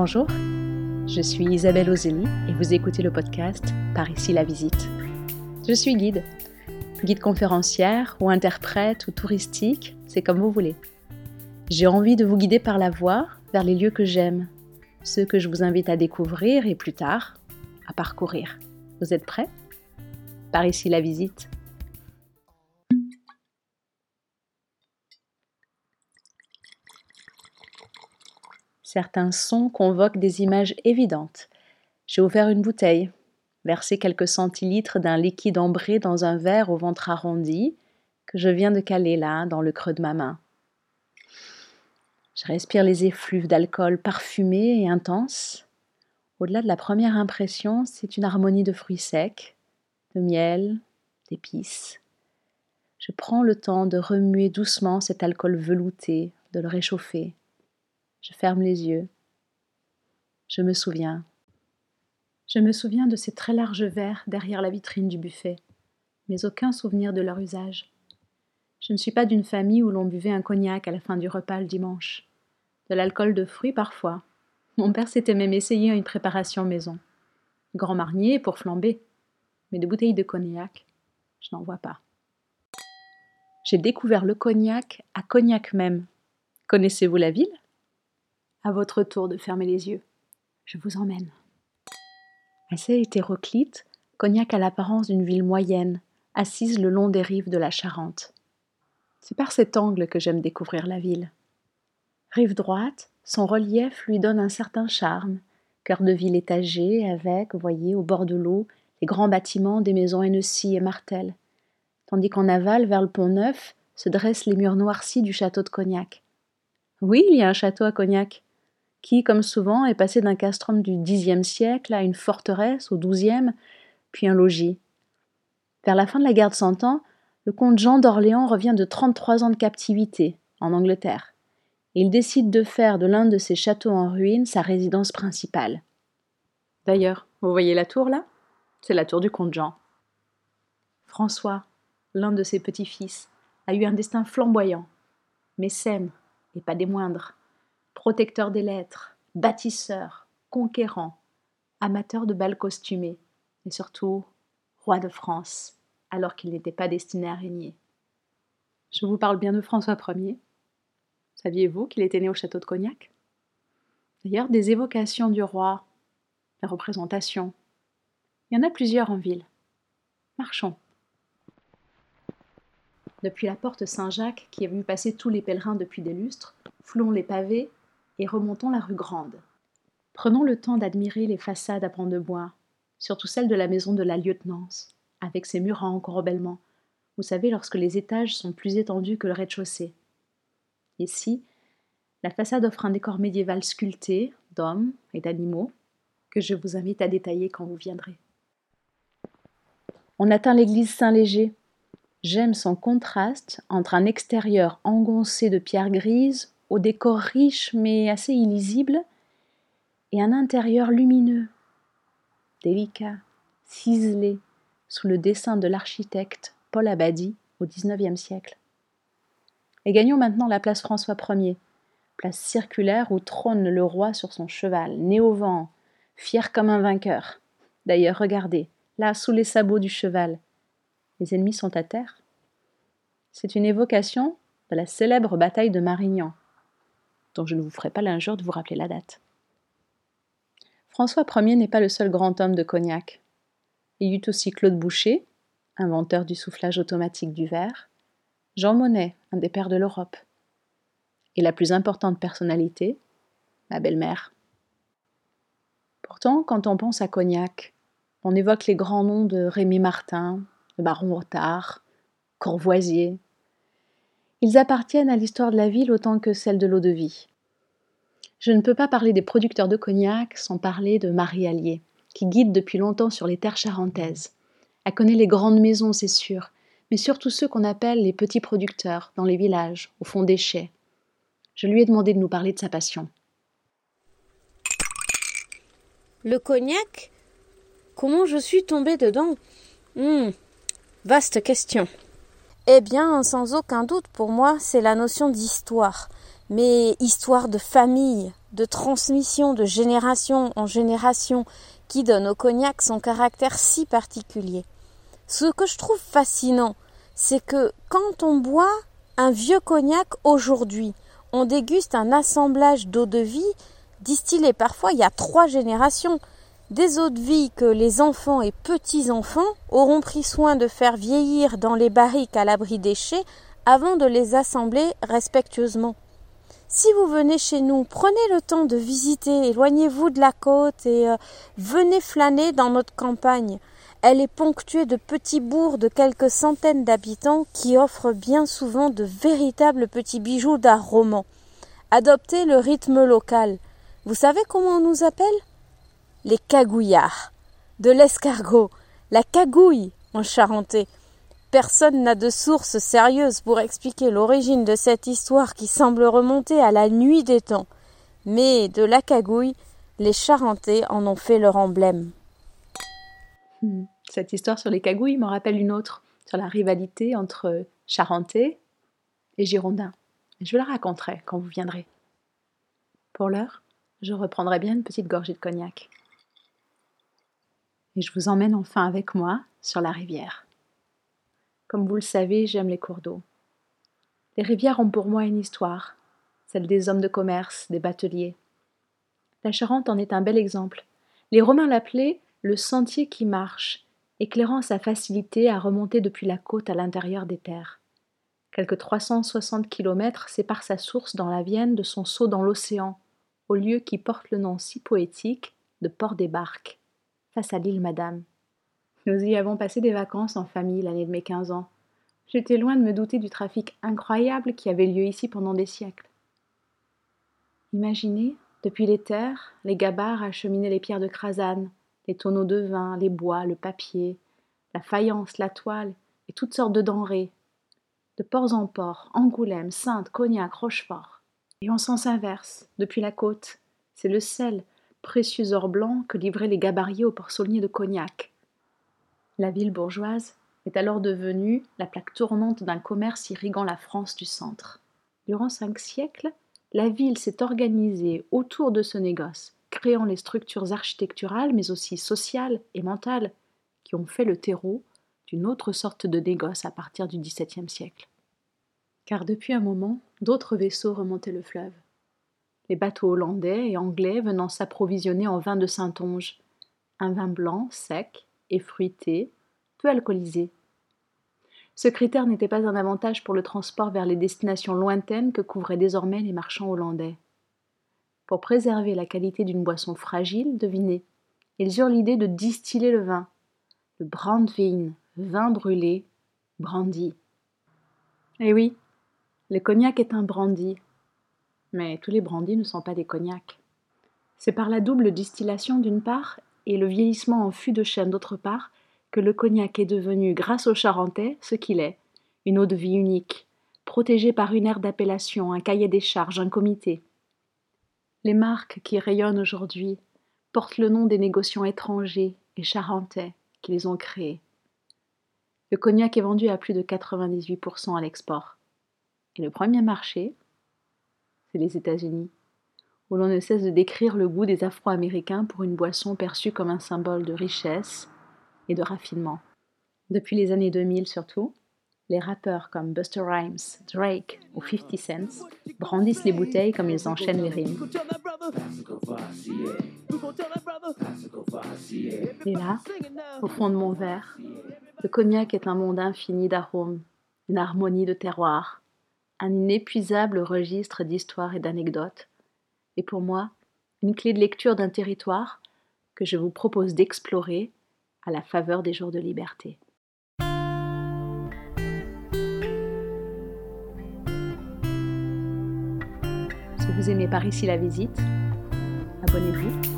Bonjour, je suis Isabelle Ozeli et vous écoutez le podcast Par ici la visite. Je suis guide, guide conférencière ou interprète ou touristique, c'est comme vous voulez. J'ai envie de vous guider par la voie vers les lieux que j'aime, ceux que je vous invite à découvrir et plus tard à parcourir. Vous êtes prêts? Par ici la visite. Certains sons convoquent des images évidentes. J'ai ouvert une bouteille, versé quelques centilitres d'un liquide ambré dans un verre au ventre arrondi que je viens de caler là, dans le creux de ma main. Je respire les effluves d'alcool parfumés et intenses. Au-delà de la première impression, c'est une harmonie de fruits secs, de miel, d'épices. Je prends le temps de remuer doucement cet alcool velouté, de le réchauffer. Je ferme les yeux. Je me souviens. Je me souviens de ces très larges verres derrière la vitrine du buffet, mais aucun souvenir de leur usage. Je ne suis pas d'une famille où l'on buvait un cognac à la fin du repas le dimanche. De l'alcool de fruits parfois. Mon père s'était même essayé à une préparation maison. Grand marnier pour flamber. Mais de bouteilles de cognac, je n'en vois pas. J'ai découvert le cognac à Cognac même. Connaissez-vous la ville? À votre tour de fermer les yeux. Je vous emmène. Assez hétéroclite, Cognac a l'apparence d'une ville moyenne, assise le long des rives de la Charente. C'est par cet angle que j'aime découvrir la ville. Rive droite, son relief lui donne un certain charme, cœur de ville étagé, avec, voyez, au bord de l'eau, les grands bâtiments des maisons Hennessy et Martel, tandis qu'en aval, vers le pont Neuf, se dressent les murs noircis du château de Cognac. Oui, il y a un château à Cognac, qui, comme souvent, est passé d'un castrum du Xe siècle à une forteresse au XIIe, puis un logis. Vers la fin de la guerre de Cent Ans, le comte Jean d'Orléans revient de 33 ans de captivité en Angleterre. il décide de faire de l'un de ses châteaux en ruine sa résidence principale. D'ailleurs, vous voyez la tour là? C'est la tour du comte Jean. François, l'un de ses petits-fils, a eu un destin flamboyant, mécène, et pas des moindres protecteur des lettres, bâtisseur, conquérant, amateur de bals costumés, et surtout roi de France, alors qu'il n'était pas destiné à régner. Je vous parle bien de François Ier. Saviez-vous qu'il était né au château de Cognac? D'ailleurs, des évocations du roi, des représentations. Il y en a plusieurs en ville. Marchons. Depuis la porte Saint-Jacques, qui a vu passer tous les pèlerins depuis des lustres, floulons les pavés et remontons la rue Grande. Prenons le temps d'admirer les façades à pans de bois, surtout celle de la maison de la lieutenance, avec ses murs à encorobellement, vous savez, lorsque les étages sont plus étendus que le rez-de-chaussée. Ici, la façade offre un décor médiéval sculpté d'hommes et d'animaux que je vous invite à détailler quand vous viendrez. On atteint l'église Saint-Léger. J'aime son contraste entre un extérieur engoncé de pierres grises au décor riche mais assez illisible, et un intérieur lumineux, délicat, ciselé, sous le dessin de l'architecte Paul Abadie au XIXe siècle. Et gagnons maintenant la place François Ier, place circulaire où trône le roi sur son cheval, né au vent, fier comme un vainqueur. D'ailleurs, regardez, là, sous les sabots du cheval, les ennemis sont à terre. C'est une évocation de la célèbre bataille de Marignan, dont je ne vous ferai pas l'injure de vous rappeler la date. François Ier n'est pas le seul grand homme de Cognac. Il y eut aussi Claude Boucher, inventeur du soufflage automatique du verre, Jean Monnet, un des pères de l'Europe, et la plus importante personnalité, ma belle-mère. Pourtant, quand on pense à Cognac, on évoque les grands noms de Rémy Martin, de Baron Otard, Courvoisier, ils appartiennent à l'histoire de la ville autant que celle de l'eau de vie. Je ne peux pas parler des producteurs de cognac sans parler de Marie Allier, qui guide depuis longtemps sur les terres charentaises. Elle connaît les grandes maisons, c'est sûr, mais surtout ceux qu'on appelle les petits producteurs, dans les villages, au fond des chais. Je lui ai demandé de nous parler de sa passion. Le cognac? Comment je suis tombée dedans? Hmm, Vaste question. Eh bien, sans aucun doute, pour moi, c'est la notion d'histoire. Mais histoire de famille, de transmission de génération en génération qui donne au cognac son caractère si particulier. Ce que je trouve fascinant, c'est que quand on boit un vieux cognac aujourd'hui, on déguste un assemblage d'eau de vie distillée parfois il y a trois générations, des eaux de vie que les enfants et petits-enfants auront pris soin de faire vieillir dans les barriques à l'abri des chais avant de les assembler respectueusement. Si vous venez chez nous, prenez le temps de visiter, éloignez-vous de la côte et euh, venez flâner dans notre campagne. Elle est ponctuée de petits bourgs de quelques centaines d'habitants qui offrent bien souvent de véritables petits bijoux d'art roman. Adoptez le rythme local. Vous savez comment on nous appelle? Les cagouillards. De l'escargot, la cagouille en charentais. Personne n'a de source sérieuse pour expliquer l'origine de cette histoire qui semble remonter à la nuit des temps. Mais de la cagouille, les Charentais en ont fait leur emblème. Hmm. Cette histoire sur les cagouilles me rappelle une autre, sur la rivalité entre Charentais et Girondins. Je vous la raconterai quand vous viendrez. Pour l'heure, je reprendrai bien une petite gorgée de cognac. Et je vous emmène enfin avec moi sur la rivière. Comme vous le savez, j'aime les cours d'eau. Les rivières ont pour moi une histoire, celle des hommes de commerce, des bateliers. La Charente en est un bel exemple. Les Romains l'appelaient le sentier qui marche, éclairant sa facilité à remonter depuis la côte à l'intérieur des terres. Quelques 360 kilomètres séparent sa source dans la Vienne de son saut dans l'océan, au lieu qui porte le nom si poétique de Port des Barques, face à l'île Madame. Nous y avons passé des vacances en famille l'année de mes quinze ans. J'étais loin de me douter du trafic incroyable qui avait lieu ici pendant des siècles. Imaginez, depuis les terres, les gabarres acheminer les pierres de crasane, les tonneaux de vin, les bois, le papier, la faïence, la toile et toutes sortes de denrées. De port en port, Angoulême, Sainte, Cognac, Rochefort. Et en sens inverse, depuis la côte, c'est le sel, précieux or blanc que livraient les gabariers au porcelainier de Cognac. La ville bourgeoise est alors devenue la plaque tournante d'un commerce irriguant la France du centre. Durant cinq siècles, la ville s'est organisée autour de ce négoce, créant les structures architecturales mais aussi sociales et mentales qui ont fait le terreau d'une autre sorte de négoce à partir du XVIIe siècle. Car depuis un moment, d'autres vaisseaux remontaient le fleuve. Les bateaux hollandais et anglais venant s'approvisionner en vin de Saintonge, un vin blanc, sec, et fruité, peu alcoolisé. Ce critère n'était pas un avantage pour le transport vers les destinations lointaines que couvraient désormais les marchands hollandais. Pour préserver la qualité d'une boisson fragile, devinez, ils eurent l'idée de distiller le vin, le brandwein, vin brûlé, brandy. Eh oui, le cognac est un brandy, mais tous les brandys ne sont pas des cognacs. C'est par la double distillation d'une part et le vieillissement en fût de chêne d'autre part, que le cognac est devenu, grâce aux Charentais, ce qu'il est, une eau de vie unique, protégée par une aire d'appellation, un cahier des charges, un comité. Les marques qui rayonnent aujourd'hui portent le nom des négociants étrangers et charentais qui les ont créés. Le cognac est vendu à plus de 98% à l'export. Et le premier marché, c'est les États-Unis où l'on ne cesse de décrire le goût des Afro-Américains pour une boisson perçue comme un symbole de richesse et de raffinement. Depuis les années 2000 surtout, les rappeurs comme Buster Rhymes, Drake ou 50 Cent brandissent les bouteilles comme ils enchaînent les rimes. Et là, au fond de mon verre, le cognac est un monde infini d'arômes, une harmonie de terroirs, un inépuisable registre d'histoires et d'anecdotes et pour moi une clé de lecture d'un territoire que je vous propose d'explorer à la faveur des jours de liberté. Si vous aimez par ici la visite, abonnez-vous.